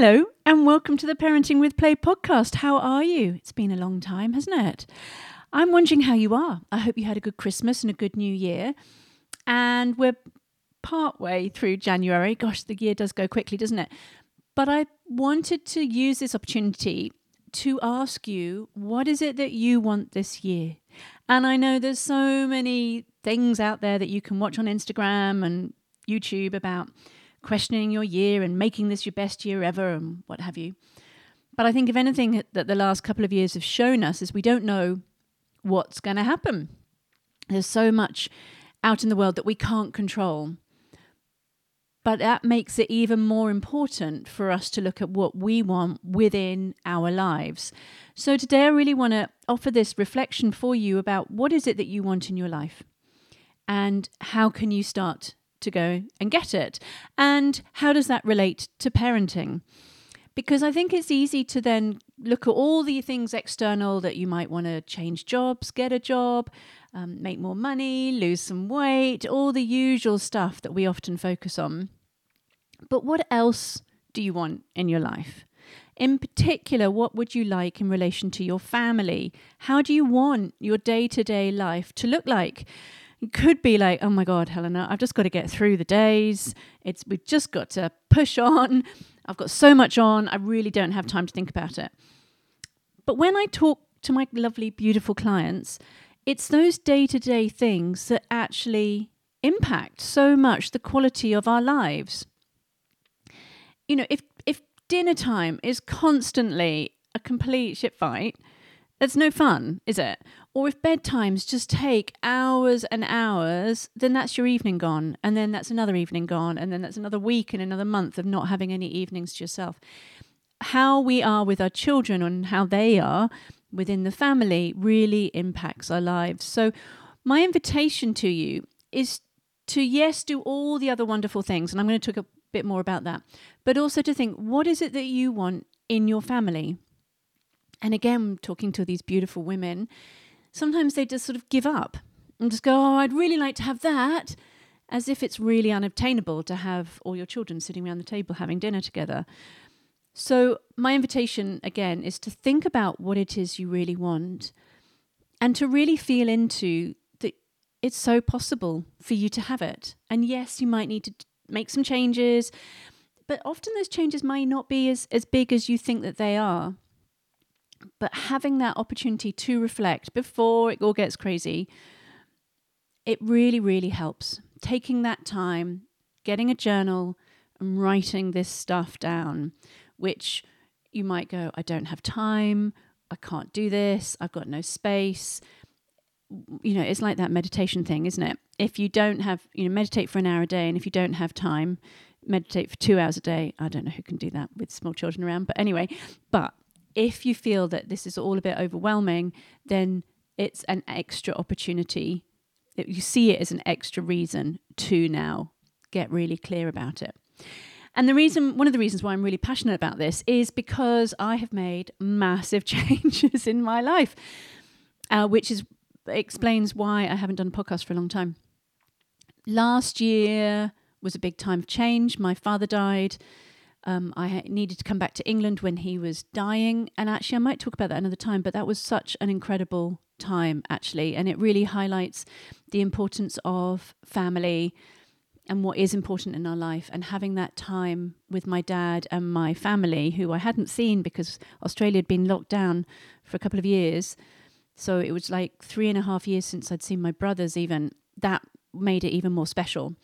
Hello, and welcome to the Parenting with Play podcast. How are you? It's been a long time, hasn't it? I'm wondering how you are. I hope you had a good Christmas and a good New Year. And we're part way through January. Gosh, the year does go quickly, doesn't it? But I wanted to use this opportunity to ask you what is it that you want this year? And I know there's so many things out there that you can watch on Instagram and YouTube about questioning your year and making this your best year ever and what have you. But I think if anything that the last couple of years have shown us is we don't know what's going to happen. There's so much out in the world that we can't control. But that makes it even more important for us to look at what we want within our lives. So today I really want to offer this reflection for you about what is it that you want in your life and how can you start to go and get it? And how does that relate to parenting? Because I think it's easy to then look at all the things external that you might want to change jobs, get a job, um, make more money, lose some weight, all the usual stuff that we often focus on. But what else do you want in your life? In particular, what would you like in relation to your family? How do you want your day to day life to look like? It could be like, oh my God, Helena, I've just got to get through the days. It's we've just got to push on. I've got so much on. I really don't have time to think about it. But when I talk to my lovely, beautiful clients, it's those day to day things that actually impact so much the quality of our lives. You know, if if dinner time is constantly a complete shit fight, that's no fun, is it? Or if bedtimes just take hours and hours, then that's your evening gone. And then that's another evening gone. And then that's another week and another month of not having any evenings to yourself. How we are with our children and how they are within the family really impacts our lives. So, my invitation to you is to, yes, do all the other wonderful things. And I'm going to talk a bit more about that. But also to think, what is it that you want in your family? And again, talking to these beautiful women, sometimes they just sort of give up and just go, Oh, I'd really like to have that, as if it's really unobtainable to have all your children sitting around the table having dinner together. So, my invitation again is to think about what it is you really want and to really feel into that it's so possible for you to have it. And yes, you might need to make some changes, but often those changes might not be as, as big as you think that they are. But having that opportunity to reflect before it all gets crazy, it really, really helps. Taking that time, getting a journal, and writing this stuff down, which you might go, I don't have time, I can't do this, I've got no space. You know, it's like that meditation thing, isn't it? If you don't have, you know, meditate for an hour a day, and if you don't have time, meditate for two hours a day. I don't know who can do that with small children around, but anyway, but if you feel that this is all a bit overwhelming, then it's an extra opportunity. You see it as an extra reason to now get really clear about it. And the reason, one of the reasons why I'm really passionate about this is because I have made massive changes in my life, uh, which is explains why I haven't done a podcast for a long time. Last year was a big time of change. My father died. Um, I needed to come back to England when he was dying. And actually, I might talk about that another time, but that was such an incredible time, actually. And it really highlights the importance of family and what is important in our life and having that time with my dad and my family, who I hadn't seen because Australia had been locked down for a couple of years. So it was like three and a half years since I'd seen my brothers, even. That made it even more special.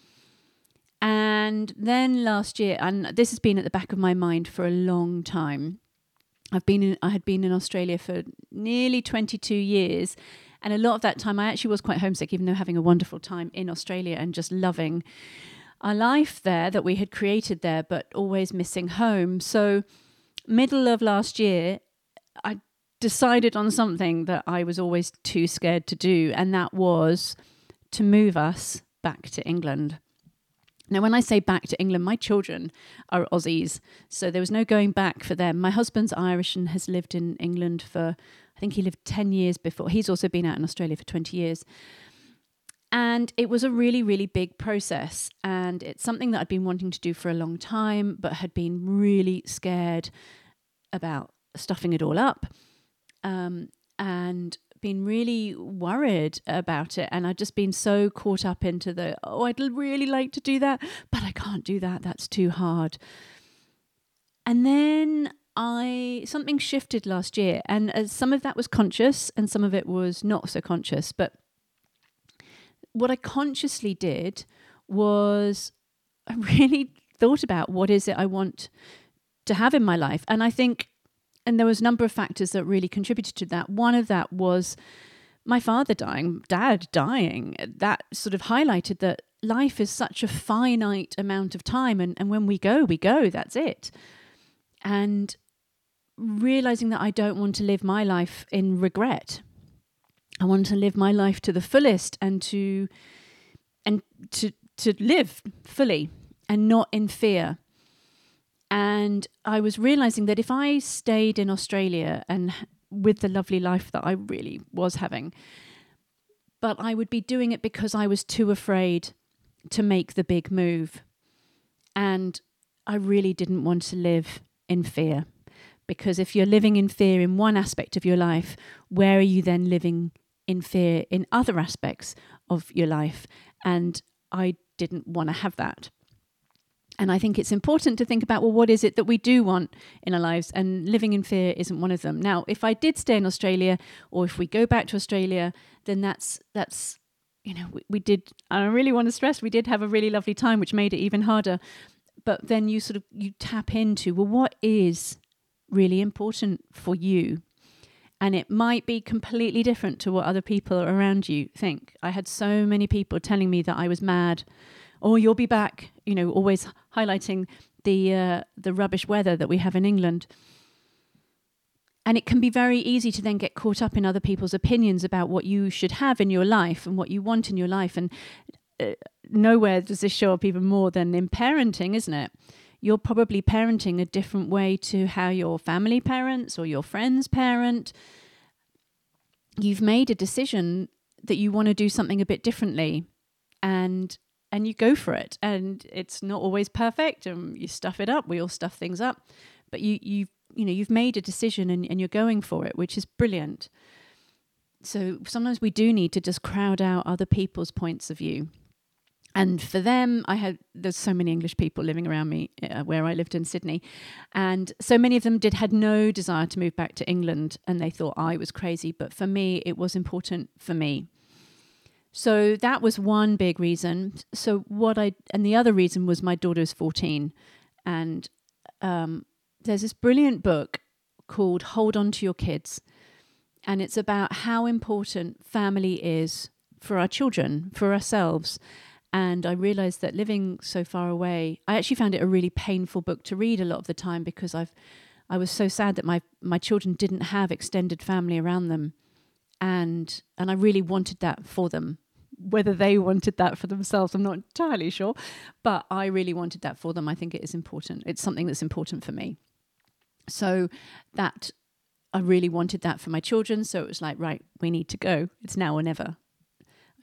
And then last year, and this has been at the back of my mind for a long time. I've been in, I had been in Australia for nearly 22 years. And a lot of that time, I actually was quite homesick, even though having a wonderful time in Australia and just loving our life there that we had created there, but always missing home. So, middle of last year, I decided on something that I was always too scared to do, and that was to move us back to England. Now, when I say back to England, my children are Aussies, so there was no going back for them. My husband's Irish and has lived in England for, I think he lived 10 years before. He's also been out in Australia for 20 years. And it was a really, really big process. And it's something that I'd been wanting to do for a long time, but had been really scared about stuffing it all up. Um, and been really worried about it. And I've just been so caught up into the, oh, I'd really like to do that, but I can't do that. That's too hard. And then I something shifted last year, and uh, some of that was conscious, and some of it was not so conscious. But what I consciously did was I really thought about what is it I want to have in my life, and I think, and there was a number of factors that really contributed to that. One of that was my father dying, dad dying. That sort of highlighted that life is such a finite amount of time, and, and when we go, we go. That's it. And realizing that I don't want to live my life in regret. I want to live my life to the fullest and to and to to live fully and not in fear. And I was realizing that if I stayed in Australia and with the lovely life that I really was having, but I would be doing it because I was too afraid to make the big move. And I really didn't want to live in fear. Because if you're living in fear in one aspect of your life, where are you then living in fear in other aspects of your life? And I didn't want to have that. And I think it's important to think about well, what is it that we do want in our lives? And living in fear isn't one of them. Now, if I did stay in Australia, or if we go back to Australia, then that's that's you know we, we did. I really want to stress we did have a really lovely time, which made it even harder. But then you sort of you tap into well, what is really important for you. And it might be completely different to what other people around you think. I had so many people telling me that I was mad, or oh, you'll be back, you know, always highlighting the uh, the rubbish weather that we have in England. And it can be very easy to then get caught up in other people's opinions about what you should have in your life and what you want in your life. And uh, nowhere does this show up even more than in parenting, isn't it? you're probably parenting a different way to how your family parents or your friends parent. You've made a decision that you want to do something a bit differently and and you go for it. And it's not always perfect and you stuff it up we all stuff things up. But you you you know you've made a decision and, and you're going for it which is brilliant. So sometimes we do need to just crowd out other people's points of view. And for them i had there's so many english people living around me uh, where i lived in sydney and so many of them did had no desire to move back to england and they thought i was crazy. But for me it was important for me so that was one big reason so what i and the other reason was my daughter daughter's 14 and um, there's this brilliant book called hold on to your kids and it's about how important family is for our children for ourselves and I realized that living so far away, I actually found it a really painful book to read a lot of the time because I've, I was so sad that my, my children didn't have extended family around them. And, and I really wanted that for them. Whether they wanted that for themselves, I'm not entirely sure. But I really wanted that for them. I think it is important. It's something that's important for me. So that I really wanted that for my children. So it was like, right, we need to go. It's now or never.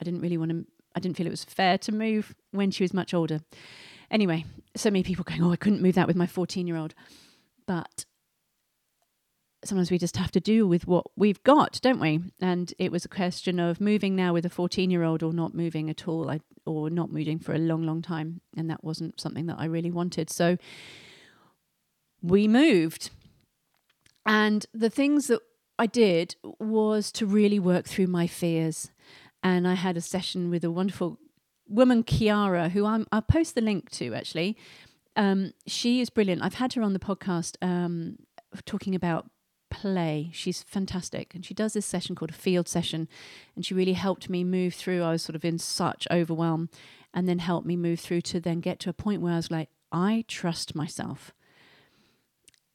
I didn't really want to I didn't feel it was fair to move when she was much older. Anyway, so many people going, oh, I couldn't move that with my 14 year old. But sometimes we just have to do with what we've got, don't we? And it was a question of moving now with a 14 year old or not moving at all, I, or not moving for a long, long time. And that wasn't something that I really wanted. So we moved. And the things that I did was to really work through my fears and I had a session with a wonderful woman, Kiara, who i will post the link to actually. Um, she is brilliant. I've had her on the podcast um, talking about play. She's fantastic. And she does this session called a field session. And she really helped me move through. I was sort of in such overwhelm and then helped me move through to then get to a point where I was like, I trust myself.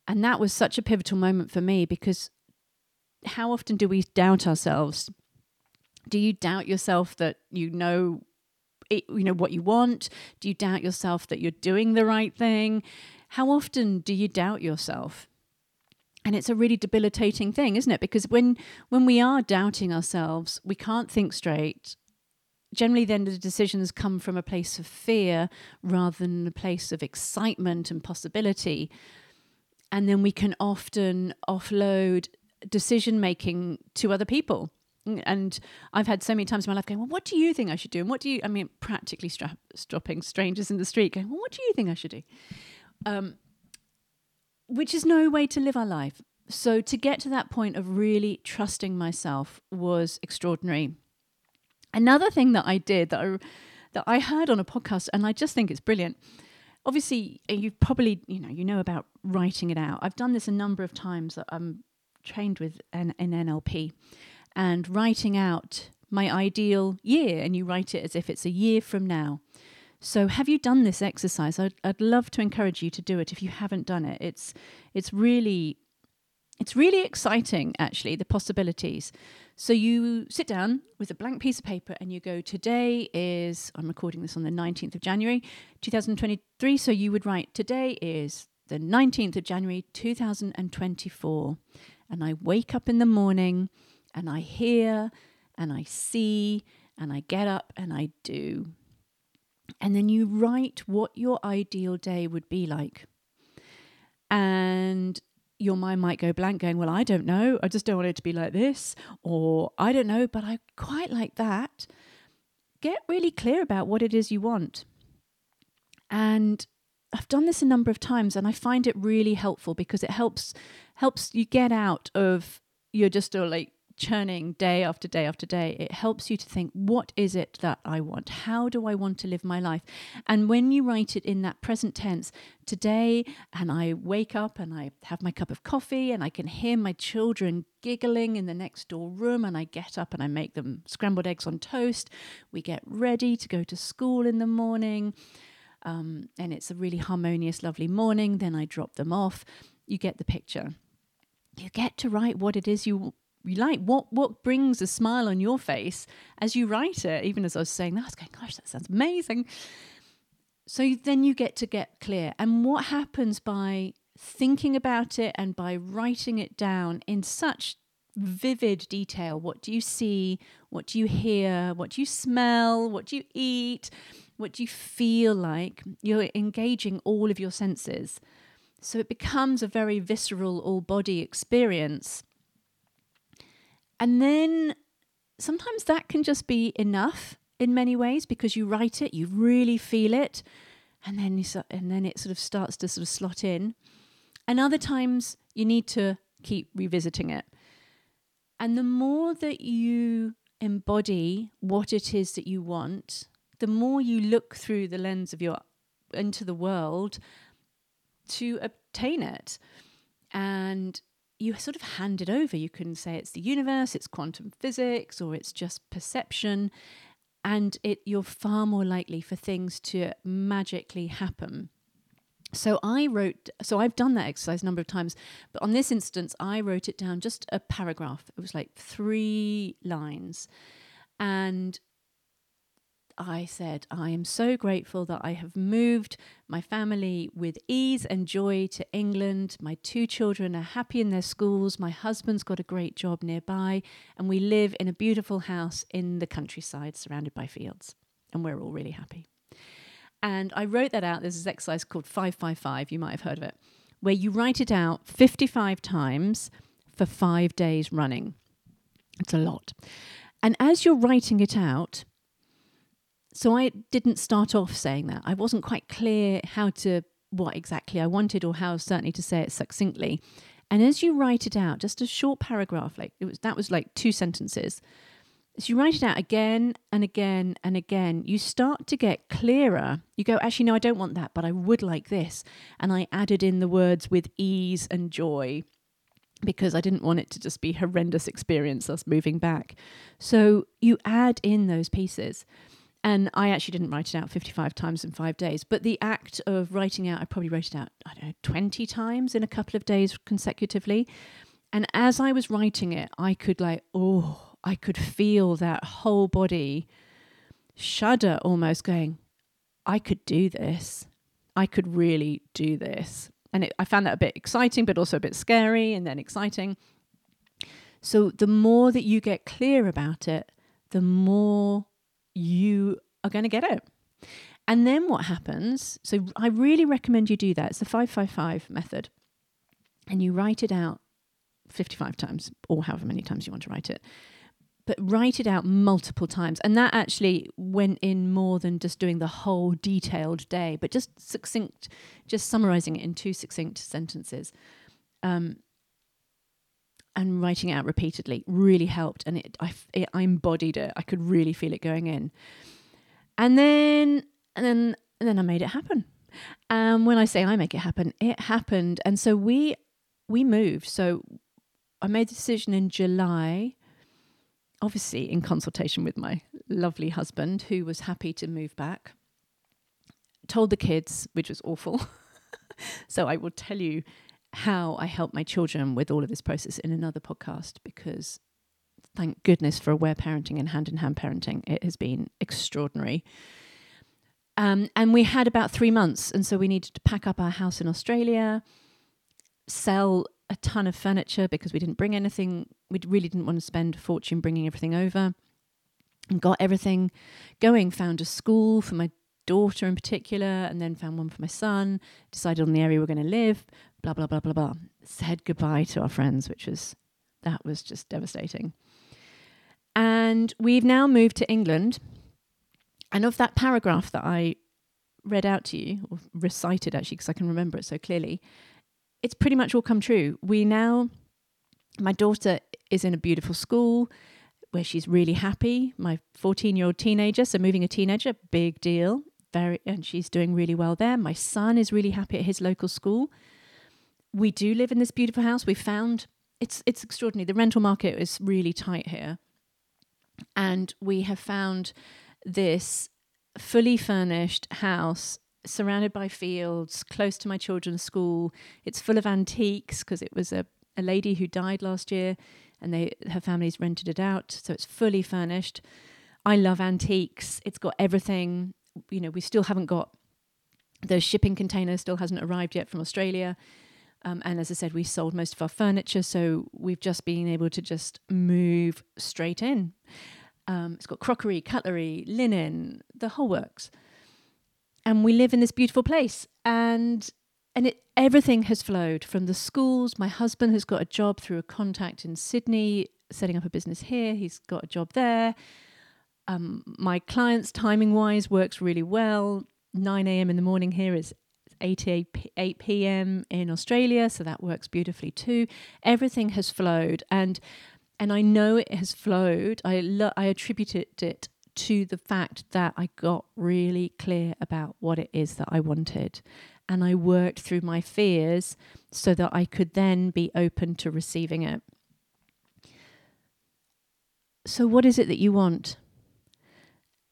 And that was such a pivotal moment for me because how often do we doubt ourselves? do you doubt yourself that you know it, you know what you want do you doubt yourself that you're doing the right thing how often do you doubt yourself and it's a really debilitating thing isn't it because when when we are doubting ourselves we can't think straight generally then the decisions come from a place of fear rather than a place of excitement and possibility and then we can often offload decision making to other people and I've had so many times in my life going, well, what do you think I should do? And what do you, I mean, practically stra- stopping strangers in the street going, well, what do you think I should do? Um, which is no way to live our life. So to get to that point of really trusting myself was extraordinary. Another thing that I did that I, that I heard on a podcast, and I just think it's brilliant. Obviously, uh, you've probably you know you know about writing it out. I've done this a number of times. That I'm trained with an, in NLP, and writing out my ideal year, and you write it as if it's a year from now. So, have you done this exercise? I'd, I'd love to encourage you to do it if you haven't done it. It's it's really it's really exciting, actually, the possibilities. So you sit down with a blank piece of paper and you go, Today is, I'm recording this on the 19th of January, 2023. So you would write, Today is the 19th of January, 2024. And I wake up in the morning and I hear and I see and I get up and I do. And then you write what your ideal day would be like. And your mind might go blank, going, Well, I don't know. I just don't want it to be like this. Or I don't know, but I quite like that. Get really clear about what it is you want. And I've done this a number of times and I find it really helpful because it helps helps you get out of you're just all like churning day after day after day, it helps you to think, what is it that I want? How do I want to live my life? And when you write it in that present tense, today, and I wake up and I have my cup of coffee and I can hear my children giggling in the next door room, and I get up and I make them scrambled eggs on toast. We get ready to go to school in the morning. Um, and it's a really harmonious, lovely morning. Then I drop them off. You get the picture. You get to write what it is you you like what what brings a smile on your face as you write it? Even as i was saying that i was going gosh that sounds amazing. So then you get to get clear. And what happens by thinking about it and by writing it down in such vivid detail? What do you see? What do you hear? What do you smell? What do you eat? What do you feel like? You're engaging all of your senses. So it becomes a very visceral all body experience and then sometimes that can just be enough in many ways because you write it, you really feel it, and then you, and then it sort of starts to sort of slot in. And other times you need to keep revisiting it. And the more that you embody what it is that you want, the more you look through the lens of your into the world to obtain it. And you sort of hand it over. You can say it's the universe, it's quantum physics, or it's just perception, and it you're far more likely for things to magically happen. So I wrote, so I've done that exercise a number of times, but on this instance, I wrote it down just a paragraph. It was like three lines. And I said, I am so grateful that I have moved my family with ease and joy to England. My two children are happy in their schools. My husband's got a great job nearby. And we live in a beautiful house in the countryside surrounded by fields. And we're all really happy. And I wrote that out. There's this exercise called 555. You might have heard of it, where you write it out 55 times for five days running. It's a lot. And as you're writing it out, so I didn't start off saying that. I wasn't quite clear how to, what exactly I wanted or how certainly to say it succinctly. And as you write it out, just a short paragraph, like it was, that was like two sentences. As you write it out again and again and again, you start to get clearer. You go, actually, no, I don't want that, but I would like this. And I added in the words with ease and joy because I didn't want it to just be horrendous experience us moving back. So you add in those pieces. And I actually didn't write it out 55 times in five days, but the act of writing out, I probably wrote it out, I don't know, 20 times in a couple of days consecutively. And as I was writing it, I could, like, oh, I could feel that whole body shudder almost going, I could do this. I could really do this. And it, I found that a bit exciting, but also a bit scary and then exciting. So the more that you get clear about it, the more you are going to get it. And then what happens? So I really recommend you do that. It's the 555 method. And you write it out 55 times or however many times you want to write it. But write it out multiple times. And that actually went in more than just doing the whole detailed day, but just succinct, just summarizing it in two succinct sentences. Um, and writing it out repeatedly really helped. And it I, it, I embodied it. I could really feel it going in. And then, and then, and then I made it happen. And when I say I make it happen, it happened. And so we we moved. So I made the decision in July, obviously in consultation with my lovely husband, who was happy to move back. Told the kids, which was awful. so I will tell you how I help my children with all of this process in another podcast because thank goodness for aware parenting and hand in hand parenting. It has been extraordinary. Um, and we had about three months. And so we needed to pack up our house in Australia, sell a ton of furniture because we didn't bring anything. We really didn't want to spend a fortune bringing everything over. And got everything going, found a school for my daughter in particular, and then found one for my son, decided on the area we're going to live, blah, blah, blah, blah, blah. Said goodbye to our friends, which was, that was just devastating. And we've now moved to England. And of that paragraph that I read out to you, or recited actually, because I can remember it so clearly, it's pretty much all come true. We now, my daughter is in a beautiful school where she's really happy. My 14 year old teenager, so moving a teenager, big deal. Very, and she's doing really well there. My son is really happy at his local school. We do live in this beautiful house. We found it's it's extraordinary. The rental market is really tight here, and we have found this fully furnished house surrounded by fields, close to my children's school. It's full of antiques because it was a, a lady who died last year and they her family's rented it out. So it's fully furnished. I love antiques. It's got everything. You know, we still haven't got the shipping container still hasn't arrived yet from Australia. Um, and as I said, we sold most of our furniture, so we've just been able to just move straight in. Um, it's got crockery, cutlery, linen, the whole works. And we live in this beautiful place and and it everything has flowed from the schools. My husband has got a job through a contact in sydney setting up a business here. He's got a job there. Um, my clients timing wise works really well. 9 a.m in the morning here is 8, 8 p.m in australia so that works beautifully too everything has flowed and and i know it has flowed i lo- i attributed it to the fact that I got really clear about what it is that I wanted. And I worked through my fears so that I could then be open to receiving it. So, what is it that you want?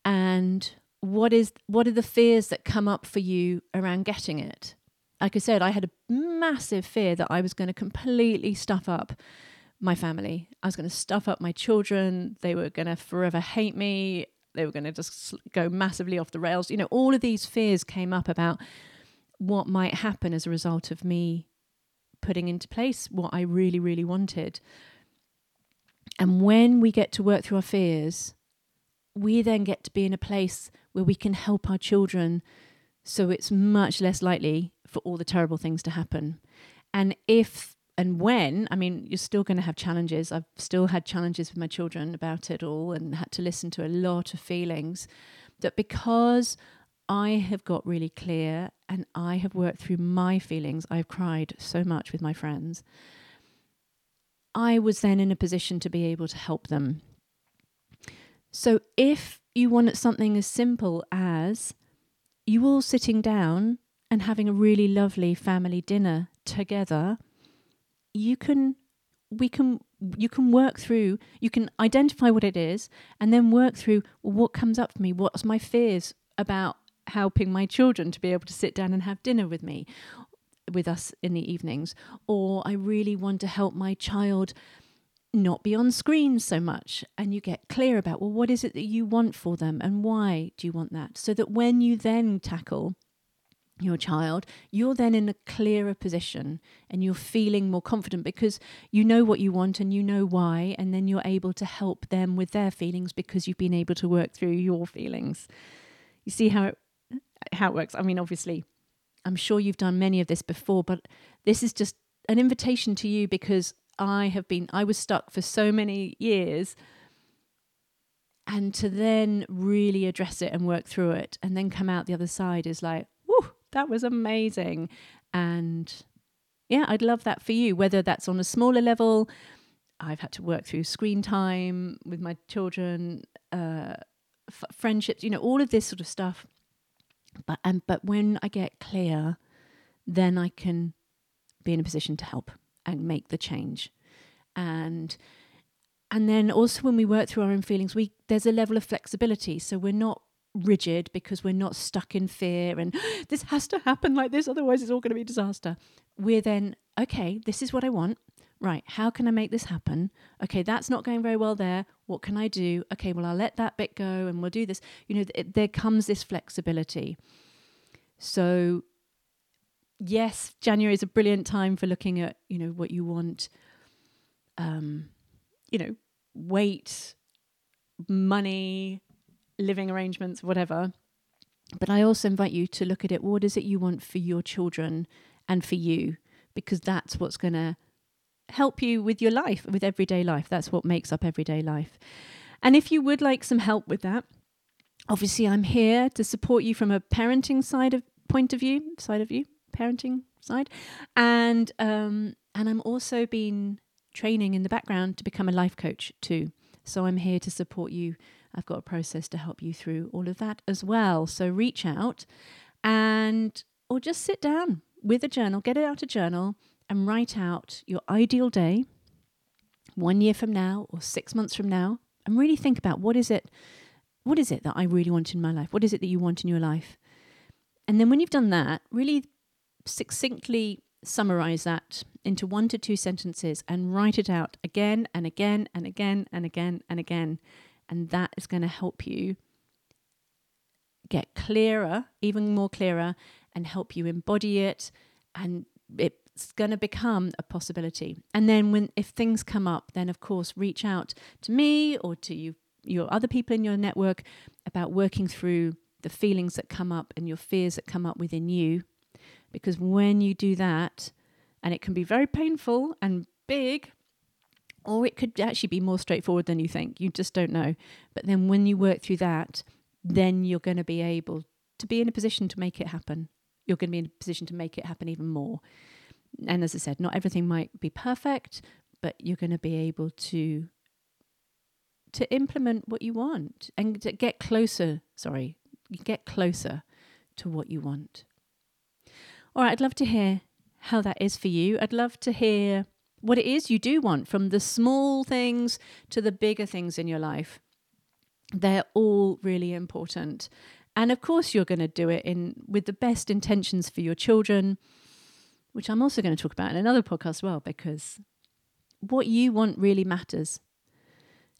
And what is what are the fears that come up for you around getting it? Like I said, I had a massive fear that I was going to completely stuff up my family. I was going to stuff up my children. They were going to forever hate me they were going to just go massively off the rails. You know, all of these fears came up about what might happen as a result of me putting into place what I really, really wanted. And when we get to work through our fears, we then get to be in a place where we can help our children so it's much less likely for all the terrible things to happen. And if and when, I mean, you're still going to have challenges. I've still had challenges with my children about it all and had to listen to a lot of feelings. That because I have got really clear and I have worked through my feelings, I've cried so much with my friends. I was then in a position to be able to help them. So if you want something as simple as you all sitting down and having a really lovely family dinner together you can we can you can work through you can identify what it is and then work through well, what comes up for me what's my fears about helping my children to be able to sit down and have dinner with me with us in the evenings. Or i really want to help my child not be on screens so much and you get clear about well what is it that you want for them and why do you want that so that when you then tackle your child, you're then in a clearer position and you're feeling more confident because you know what you want and you know why, and then you're able to help them with their feelings because you've been able to work through your feelings. You see how it how it works. I mean, obviously, I'm sure you've done many of this before, but this is just an invitation to you because I have been I was stuck for so many years and to then really address it and work through it and then come out the other side is like whoo, that was amazing. And yeah, I'd love that for you, whether that's on a smaller level. I've had to work through screen time with my children, uh, f- friendships, you know, all of this sort of stuff. But and but when I get clear, then I can be in a position to help and make the change. And and then also when we work through our own feelings, we there's a level of flexibility. So we're not rigid because we're not stuck in fear and this has to happen like this, otherwise it's all going to be a disaster. We're then, okay, this is what I want. Right, how can I make this happen? Okay, that's not going very well there. What can I do? Okay, well, I'll let that bit go and we'll do this. You know, th- there comes this flexibility. So, yes, January is a brilliant time for looking at, you know, what you want. Um, you know, weight, money, living arrangements, whatever. But I also invite you to look at it what is it you want for your children and for you? Because that's what's going to help you with your life, with everyday life. That's what makes up everyday life. And if you would like some help with that, obviously I'm here to support you from a parenting side of point of view, side of view, parenting side. And um, and I'm also been training in the background to become a life coach too. So I'm here to support you I've got a process to help you through all of that as well. So reach out and or just sit down with a journal, get out a journal and write out your ideal day one year from now or 6 months from now and really think about what is it what is it that I really want in my life? What is it that you want in your life? And then when you've done that, really succinctly summarize that into one to two sentences and write it out again and again and again and again and again. And that is going to help you get clearer, even more clearer, and help you embody it. And it's going to become a possibility. And then when if things come up, then of course reach out to me or to you your other people in your network about working through the feelings that come up and your fears that come up within you. Because when you do that, and it can be very painful and big, or it could actually be more straightforward than you think. You just don't know. But then when you work through that, then you're going to be able to be in a position to make it happen. You're going to be in a position to make it happen even more. And as I said, not everything might be perfect, but you're going to be able to to implement what you want and to get closer, sorry, get closer to what you want. All right, I'd love to hear how that is for you. I'd love to hear what it is you do want, from the small things to the bigger things in your life. They're all really important. And of course, you're going to do it in with the best intentions for your children, which I'm also going to talk about in another podcast as well, because what you want really matters.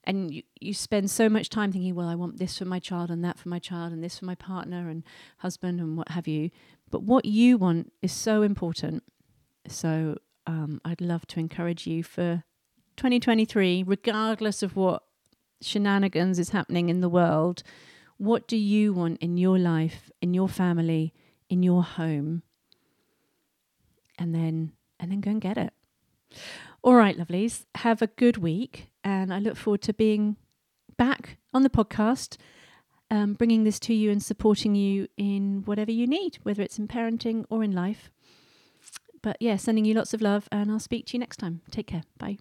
And you, you spend so much time thinking, well, I want this for my child and that for my child and this for my partner and husband and what have you. But what you want is so important. So um, I'd love to encourage you for 2023, regardless of what shenanigans is happening in the world, what do you want in your life, in your family, in your home? And then and then go and get it. All right, lovelies. Have a good week, and I look forward to being back on the podcast, um, bringing this to you and supporting you in whatever you need, whether it's in parenting or in life. But yeah, sending you lots of love, and I'll speak to you next time. Take care. Bye.